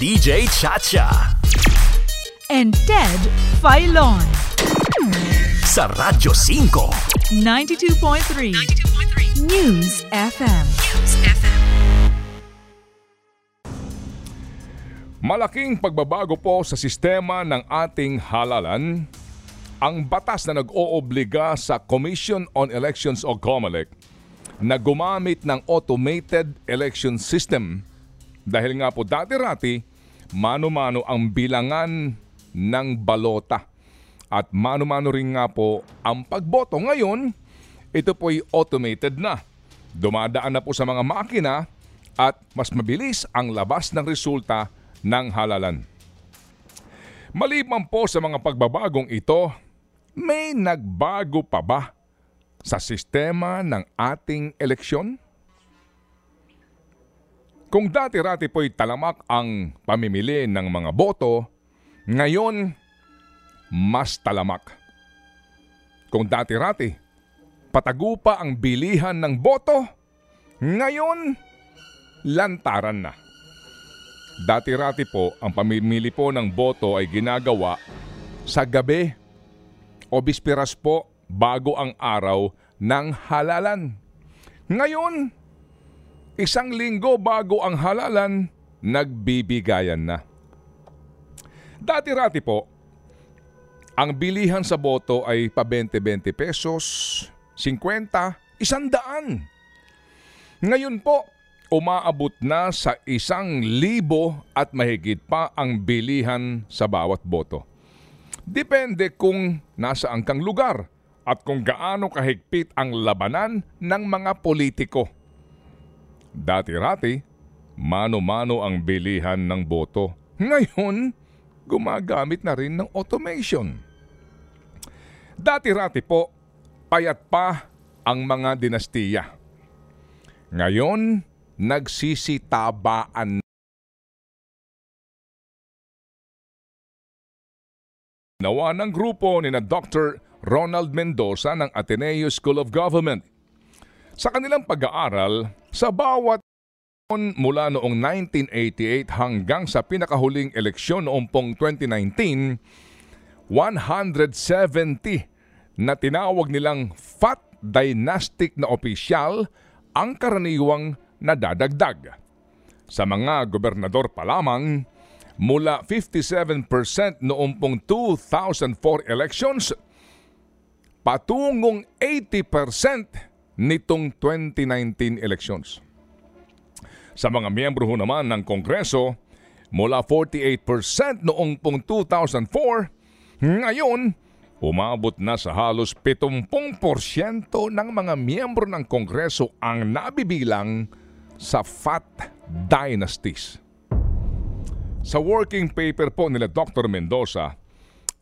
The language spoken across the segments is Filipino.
DJ Chacha. and Ted Filon. Sa Radyo 5. 92.3 News FM. Malaking pagbabago po sa sistema ng ating halalan ang batas na nag-oobliga sa Commission on Elections o COMELEC na gumamit ng automated election system dahil nga po dati-rati mano-mano ang bilangan ng balota at mano-mano rin nga po ang pagboto. Ngayon, ito po'y automated na. Dumadaan na po sa mga makina at mas mabilis ang labas ng resulta ng halalan. Maliban po sa mga pagbabagong ito, may nagbago pa ba sa sistema ng ating eleksyon? Kung dati-rati po'y talamak ang pamimili ng mga boto, ngayon mas talamak. Kung dati-rati, patago pa ang bilihan ng boto, ngayon lantaran na. Dati-rati po, ang pamimili po ng boto ay ginagawa sa gabi o bispiras po bago ang araw ng halalan. Ngayon, isang linggo bago ang halalan, nagbibigayan na. Dati-rati po, ang bilihan sa boto ay pa 20-20 pesos, 50, isang daan. Ngayon po, umaabot na sa isang libo at mahigit pa ang bilihan sa bawat boto. Depende kung nasaan kang lugar at kung gaano kahigpit ang labanan ng mga politiko. Dati-rati, mano-mano ang bilihan ng boto. Ngayon, gumagamit na rin ng automation. Dati-rati po, payat pa ang mga dinastiya. Ngayon, nagsisitabaan Nawa ng grupo ni na Dr. Ronald Mendoza ng Ateneo School of Government. Sa kanilang pag-aaral, sa bawat taon mula noong 1988 hanggang sa pinakahuling eleksyon noong pong 2019, 170 na tinawag nilang fat dynastic na opisyal ang karaniwang nadadagdag. Sa mga gobernador pa lamang, mula 57% noong pong 2004 elections, patungong 80% nitong 2019 elections. Sa mga miyembro ho naman ng Kongreso, mula 48% noong pong 2004, ngayon, umabot na sa halos 70% ng mga miyembro ng Kongreso ang nabibilang sa fat dynasties. Sa working paper po nila Dr. Mendoza,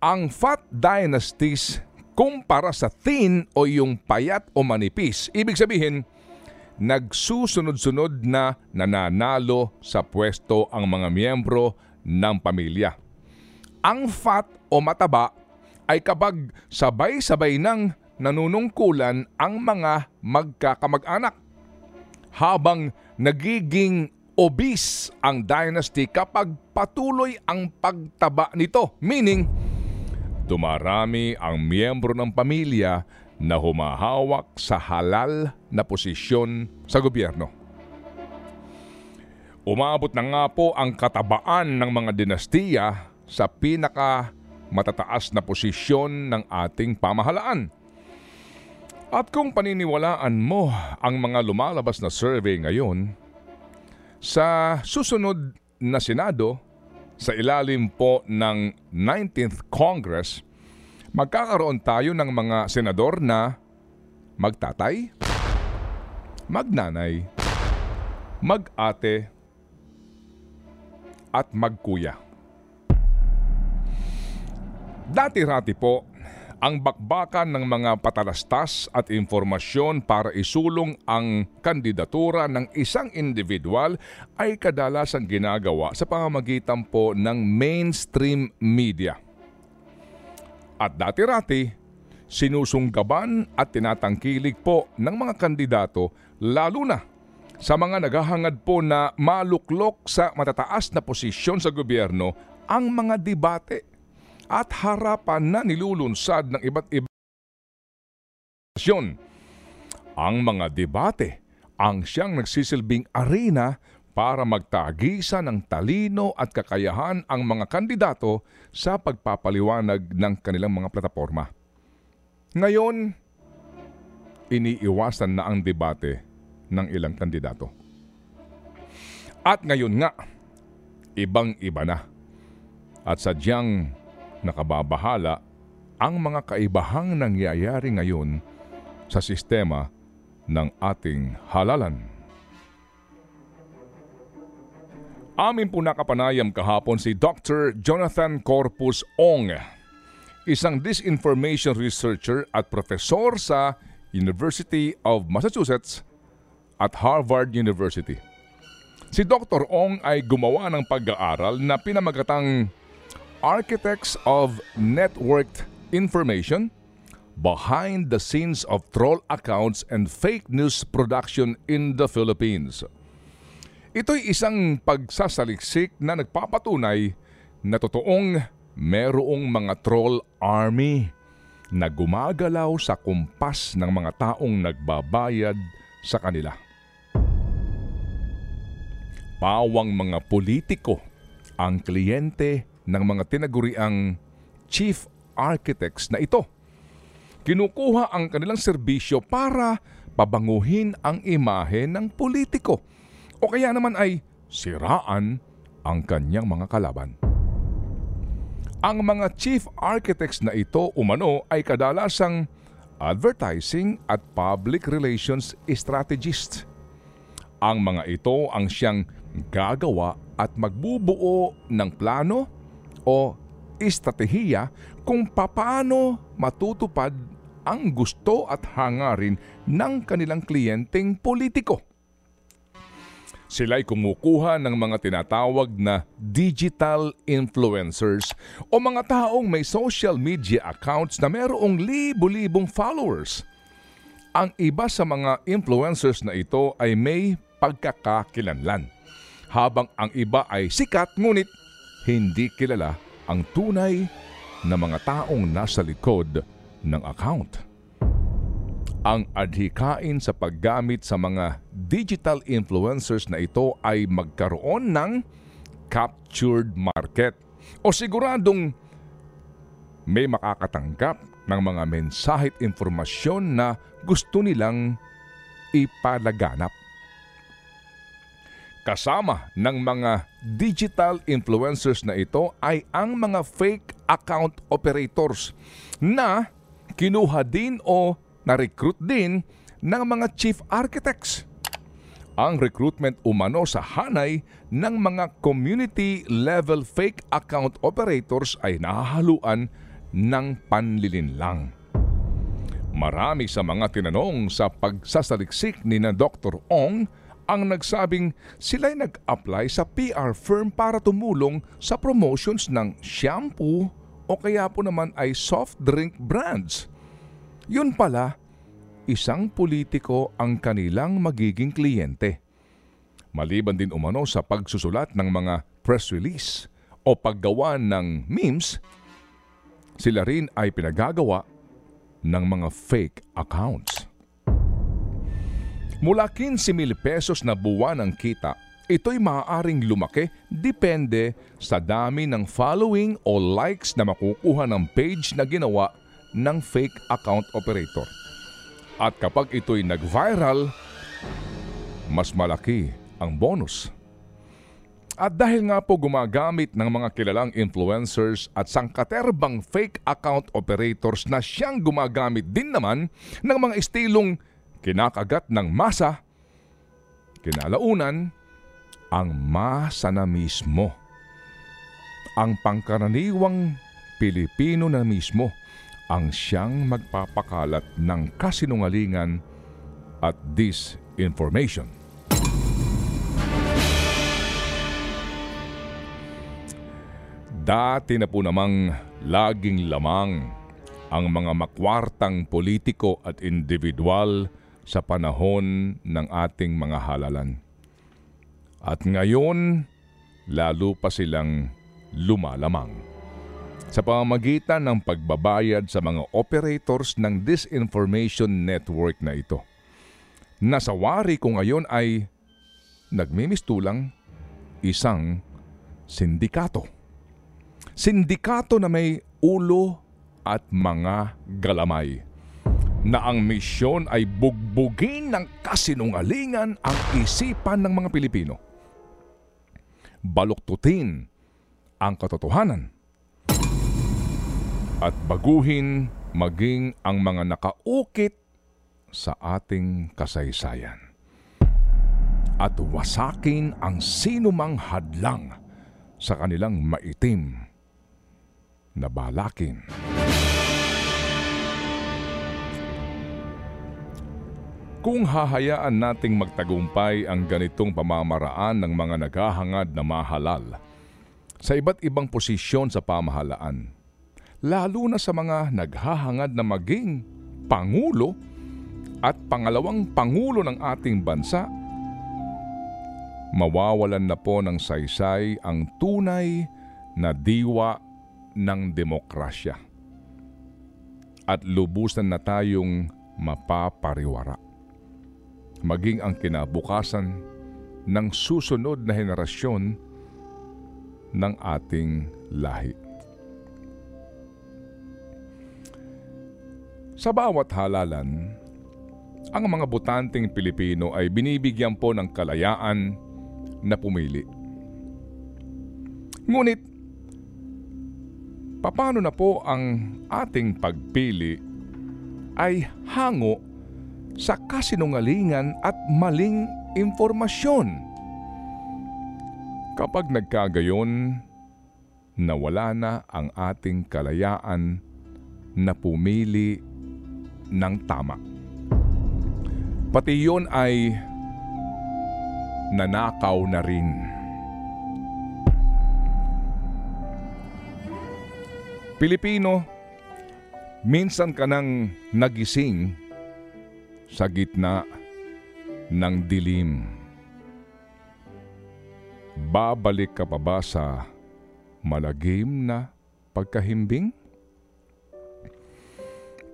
ang fat dynasties kumpara sa thin o yung payat o manipis. Ibig sabihin, nagsusunod-sunod na nananalo sa pwesto ang mga miyembro ng pamilya. Ang fat o mataba ay kapag sabay-sabay nang nanunungkulan ang mga magkakamag-anak. Habang nagiging obese ang dynasty kapag patuloy ang pagtaba nito. Meaning, dumarami ang miyembro ng pamilya na humahawak sa halal na posisyon sa gobyerno. Umabot na nga po ang katabaan ng mga dinastiya sa pinaka matataas na posisyon ng ating pamahalaan. At kung paniniwalaan mo ang mga lumalabas na survey ngayon, sa susunod na Senado, sa ilalim po ng 19th Congress, magkakaroon tayo ng mga senador na magtatay, magnanay, mag-ate, at magkuya. Dati-rati po, ang bakbakan ng mga patalastas at informasyon para isulong ang kandidatura ng isang individual ay kadalasang ginagawa sa pamamagitan po ng mainstream media. At dati-rati, sinusunggaban at tinatangkilig po ng mga kandidato lalo na sa mga naghahangad po na maluklok sa matataas na posisyon sa gobyerno ang mga debate at harapan na nilulunsad ng iba't ibang ang mga debate ang siyang nagsisilbing arena para magtagisa ng talino at kakayahan ang mga kandidato sa pagpapaliwanag ng kanilang mga plataforma. Ngayon, iniiwasan na ang debate ng ilang kandidato. At ngayon nga, ibang-iba na. At sadyang nakababahala ang mga kaibahang nangyayari ngayon sa sistema ng ating halalan. Amin po nakapanayam kahapon si Dr. Jonathan Corpus Ong, isang disinformation researcher at profesor sa University of Massachusetts at Harvard University. Si Dr. Ong ay gumawa ng pag-aaral na pinamagatang Architects of Networked Information behind the scenes of troll accounts and fake news production in the Philippines. Ito'y isang pagsasaliksik na nagpapatunay na totoong merong mga troll army na gumagalaw sa kumpas ng mga taong nagbabayad sa kanila. Pawang mga politiko ang kliyente ng mga tinaguriang chief architects na ito kinukuha ang kanilang serbisyo para pabanguhin ang imahe ng politiko o kaya naman ay siraan ang kanyang mga kalaban. Ang mga chief architects na ito umano ay kadalasang advertising at public relations strategist. Ang mga ito ang siyang gagawa at magbubuo ng plano o estratehiya kung paano matutupad ang gusto at hangarin ng kanilang kliyenteng politiko. Sila'y kumukuha ng mga tinatawag na digital influencers o mga taong may social media accounts na mayroong libo-libong followers. Ang iba sa mga influencers na ito ay may pagkakakilanlan, habang ang iba ay sikat ngunit hindi kilala ang tunay na mga taong nasa likod ng account. Ang adhikain sa paggamit sa mga digital influencers na ito ay magkaroon ng captured market o siguradong may makakatanggap ng mga mensahe at informasyon na gusto nilang ipalaganap. Kasama ng mga digital influencers na ito ay ang mga fake account operators na kinuha din o na-recruit din ng mga chief architects. Ang recruitment umano sa hanay ng mga community level fake account operators ay nahahaluan ng panlilinlang. Marami sa mga tinanong sa pagsasaliksik ni na Dr. Ong ang nagsabing sila'y nag-apply sa PR firm para tumulong sa promotions ng shampoo o kaya po naman ay soft drink brands. Yun pala, isang politiko ang kanilang magiging kliyente. Maliban din umano sa pagsusulat ng mga press release o paggawa ng memes, sila rin ay pinagagawa ng mga fake accounts. Mula 15 mil pesos na buwan ang kita, ito'y maaaring lumaki depende sa dami ng following o likes na makukuha ng page na ginawa ng fake account operator. At kapag ito'y nag-viral, mas malaki ang bonus. At dahil nga po gumagamit ng mga kilalang influencers at sangkaterbang fake account operators na siyang gumagamit din naman ng mga estilong kinakagat ng masa, kinalaunan, ang masa na mismo. Ang pangkaraniwang Pilipino na mismo ang siyang magpapakalat ng kasinungalingan at disinformation. Dati na po namang laging lamang ang mga makwartang politiko at individual sa panahon ng ating mga halalan. At ngayon, lalo pa silang lumalamang. Sa pamamagitan ng pagbabayad sa mga operators ng disinformation network na ito. Nasawari ko ngayon ay nagmimistulang isang sindikato. Sindikato na may ulo at mga galamay na ang misyon ay bugbugin ng kasinungalingan ang isipan ng mga Pilipino. Baluktutin ang katotohanan at baguhin maging ang mga nakaukit sa ating kasaysayan at wasakin ang sinumang hadlang sa kanilang maitim na balakin. Kung hahayaan nating magtagumpay ang ganitong pamamaraan ng mga naghahangad na mahalal sa iba't ibang posisyon sa pamahalaan, lalo na sa mga naghahangad na maging pangulo at pangalawang pangulo ng ating bansa, mawawalan na po ng saysay ang tunay na diwa ng demokrasya. At lubusan na tayong mapapariwara. Maging ang kinabukasan ng susunod na henerasyon ng ating lahi. Sa bawat halalan, ang mga botanteng Pilipino ay binibigyan po ng kalayaan na pumili. Ngunit, paano na po ang ating pagpili ay hango sa kasinungalingan at maling impormasyon? Kapag nagkagayon, nawala na ang ating kalayaan na pumili ng tama. Pati yun ay nanakaw na rin. Pilipino, minsan ka nang nagising sa gitna ng dilim. Babalik ka pa ba sa malagim na pagkahimbing?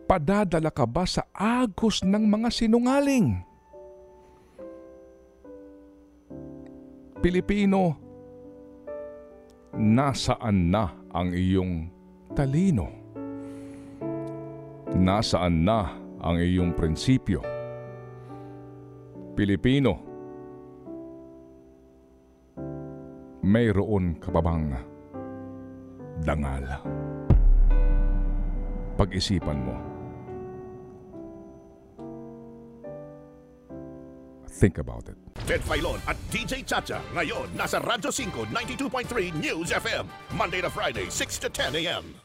Padadala ka ba sa agos ng mga sinungaling? Pilipino, nasaan na ang iyong talino? Nasaan na ang iyong prinsipyo? Pilipino, mayroon ka pa bang dangal? Pag-isipan mo. Think about it. Ted Filon at DJ Chacha. Ngayon, nasa Radyo 5, 92.3 News FM. Monday to Friday, 6 to 10 a.m.